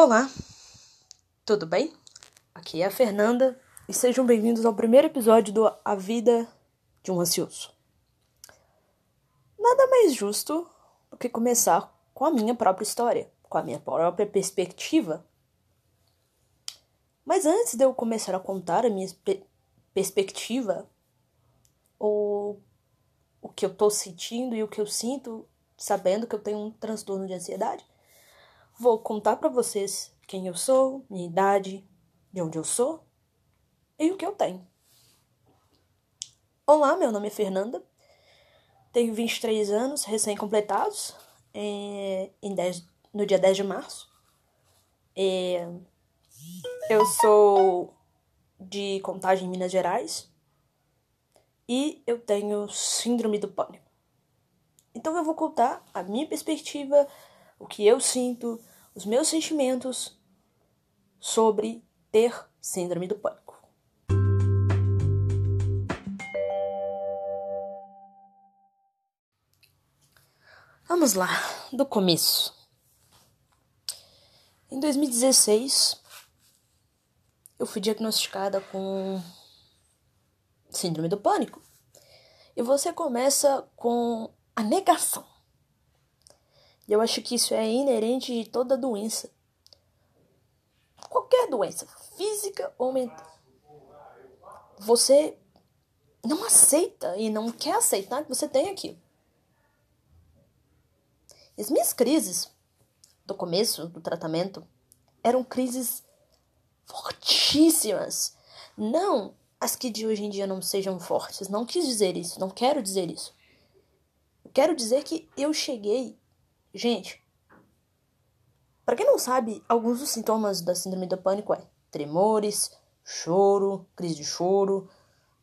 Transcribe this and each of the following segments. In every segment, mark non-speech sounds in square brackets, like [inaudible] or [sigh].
Olá, tudo bem? Aqui é a Fernanda e sejam bem-vindos ao primeiro episódio do A Vida de um Ansioso. Nada mais justo do que começar com a minha própria história, com a minha própria perspectiva. Mas antes de eu começar a contar a minha perspectiva, ou o que eu tô sentindo e o que eu sinto, sabendo que eu tenho um transtorno de ansiedade, Vou contar para vocês quem eu sou, minha idade, de onde eu sou e o que eu tenho. Olá, meu nome é Fernanda, tenho 23 anos recém-completados é, em 10, no dia 10 de março. É, eu sou de Contagem, Minas Gerais e eu tenho síndrome do pânico. Então eu vou contar a minha perspectiva, o que eu sinto, os meus sentimentos sobre ter síndrome do pânico. Vamos lá, do começo. Em 2016, eu fui diagnosticada com síndrome do pânico. E você começa com a negação. E eu acho que isso é inerente de toda doença. Qualquer doença, física ou mental. Você não aceita e não quer aceitar que você tem aquilo. As minhas crises do começo do tratamento eram crises fortíssimas. Não as que de hoje em dia não sejam fortes. Não quis dizer isso, não quero dizer isso. Quero dizer que eu cheguei Gente, para quem não sabe, alguns dos sintomas da síndrome do pânico é tremores, choro, crise de choro,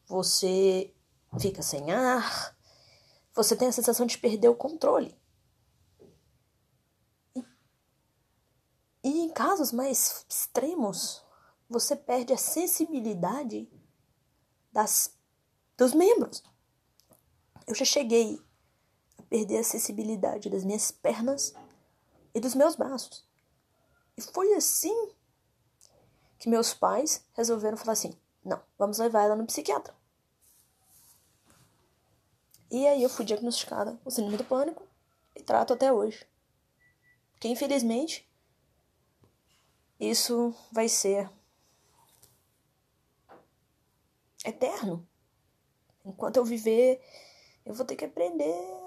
você fica sem ar, você tem a sensação de perder o controle. E, e em casos mais extremos, você perde a sensibilidade das dos membros. Eu já cheguei perder a sensibilidade das minhas pernas e dos meus braços. E foi assim que meus pais resolveram falar assim: não, vamos levar ela no psiquiatra. E aí eu fui diagnosticada com síndrome do pânico e trato até hoje. Que infelizmente isso vai ser eterno. Enquanto eu viver, eu vou ter que aprender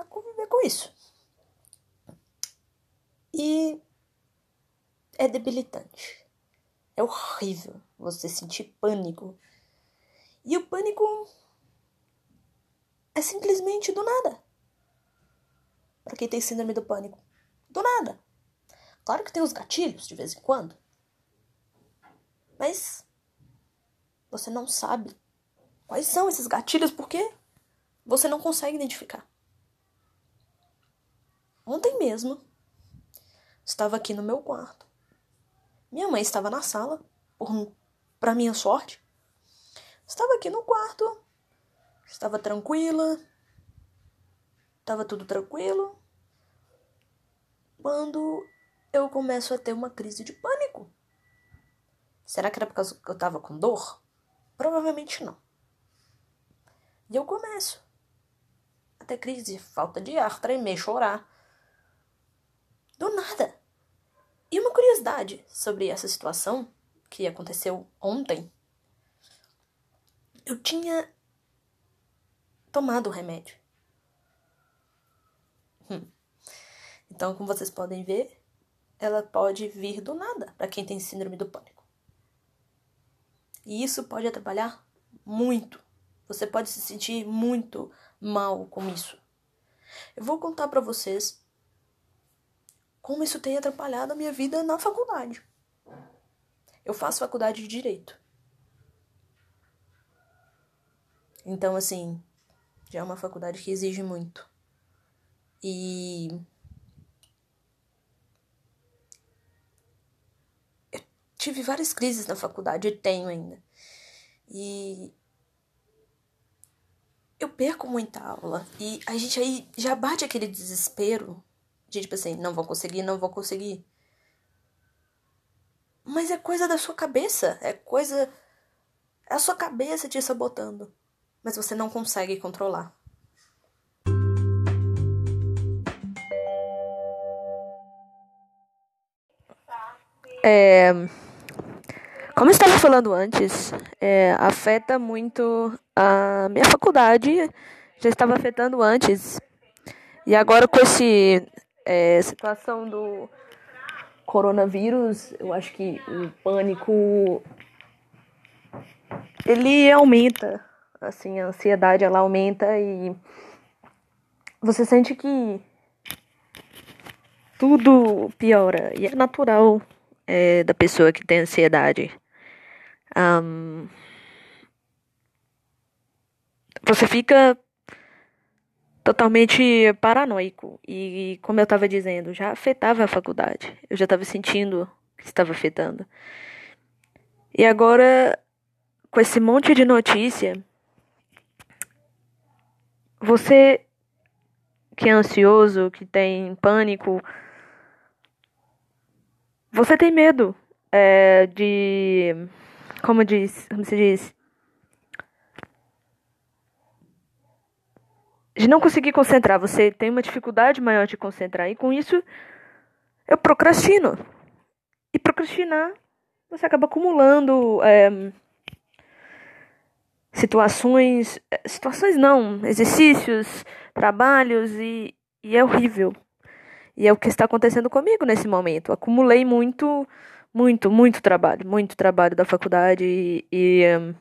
a conviver com isso. E é debilitante. É horrível você sentir pânico. E o pânico é simplesmente do nada. Para quem tem síndrome do pânico, do nada. Claro que tem os gatilhos de vez em quando. Mas você não sabe quais são esses gatilhos porque você não consegue identificar. Ontem mesmo, estava aqui no meu quarto. Minha mãe estava na sala, para minha sorte. Estava aqui no quarto, estava tranquila, estava tudo tranquilo. Quando eu começo a ter uma crise de pânico. Será que era por causa que eu estava com dor? Provavelmente não. E eu começo a ter crise, falta de ar, tremer, chorar. Do nada. E uma curiosidade sobre essa situação que aconteceu ontem. Eu tinha tomado o remédio. Hum. Então, como vocês podem ver, ela pode vir do nada para quem tem síndrome do pânico. E isso pode atrapalhar muito. Você pode se sentir muito mal com isso. Eu vou contar para vocês como isso tem atrapalhado a minha vida na faculdade. Eu faço faculdade de direito. Então, assim, já é uma faculdade que exige muito. E eu tive várias crises na faculdade e tenho ainda. E eu perco muita aula e a gente aí já bate aquele desespero de tipo assim, não vou conseguir, não vou conseguir. Mas é coisa da sua cabeça, é coisa. É a sua cabeça te sabotando. Mas você não consegue controlar. É, como eu estava falando antes, é, afeta muito a minha faculdade, já estava afetando antes. E agora com esse é, situação do coronavírus, eu acho que o pânico ele aumenta, assim, a ansiedade ela aumenta e você sente que tudo piora e é natural é, da pessoa que tem ansiedade. Um, você fica totalmente paranoico. E, como eu estava dizendo, já afetava a faculdade. Eu já estava sentindo que estava afetando. E agora, com esse monte de notícia, você que é ansioso, que tem pânico, você tem medo é, de. Como diz? Como se diz? De não conseguir concentrar. Você tem uma dificuldade maior de concentrar. E com isso, eu procrastino. E procrastinar, você acaba acumulando é, situações. É, situações não, exercícios, trabalhos e, e é horrível. E é o que está acontecendo comigo nesse momento. Acumulei muito, muito, muito trabalho, muito trabalho da faculdade e, e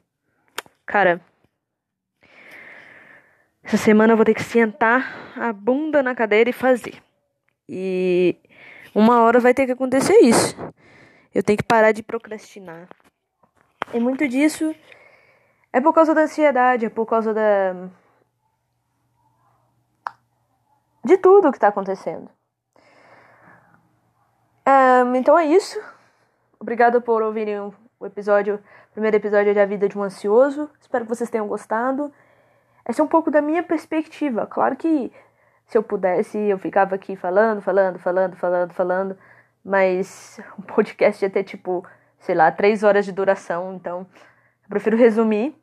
cara, essa semana eu vou ter que sentar a bunda na cadeira e fazer. E uma hora vai ter que acontecer isso. Eu tenho que parar de procrastinar. E muito disso é por causa da ansiedade, é por causa da. de tudo que está acontecendo. Um, então é isso. Obrigada por ouvirem o episódio, o primeiro episódio de A Vida de um Ansioso. Espero que vocês tenham gostado. Essa é um pouco da minha perspectiva. Claro que se eu pudesse, eu ficava aqui falando, falando, falando, falando, falando. Mas [laughs] um podcast ia ter tipo, sei lá, três horas de duração. Então, eu prefiro resumir.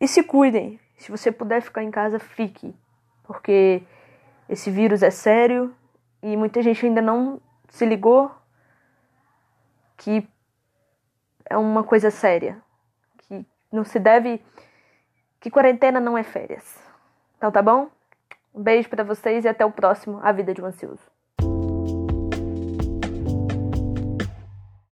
E se cuidem. Se você puder ficar em casa, fique. Porque esse vírus é sério e muita gente ainda não se ligou que é uma coisa séria, que não se deve, que quarentena não é férias. Então tá bom? Um beijo para vocês e até o próximo A Vida de um Ansioso.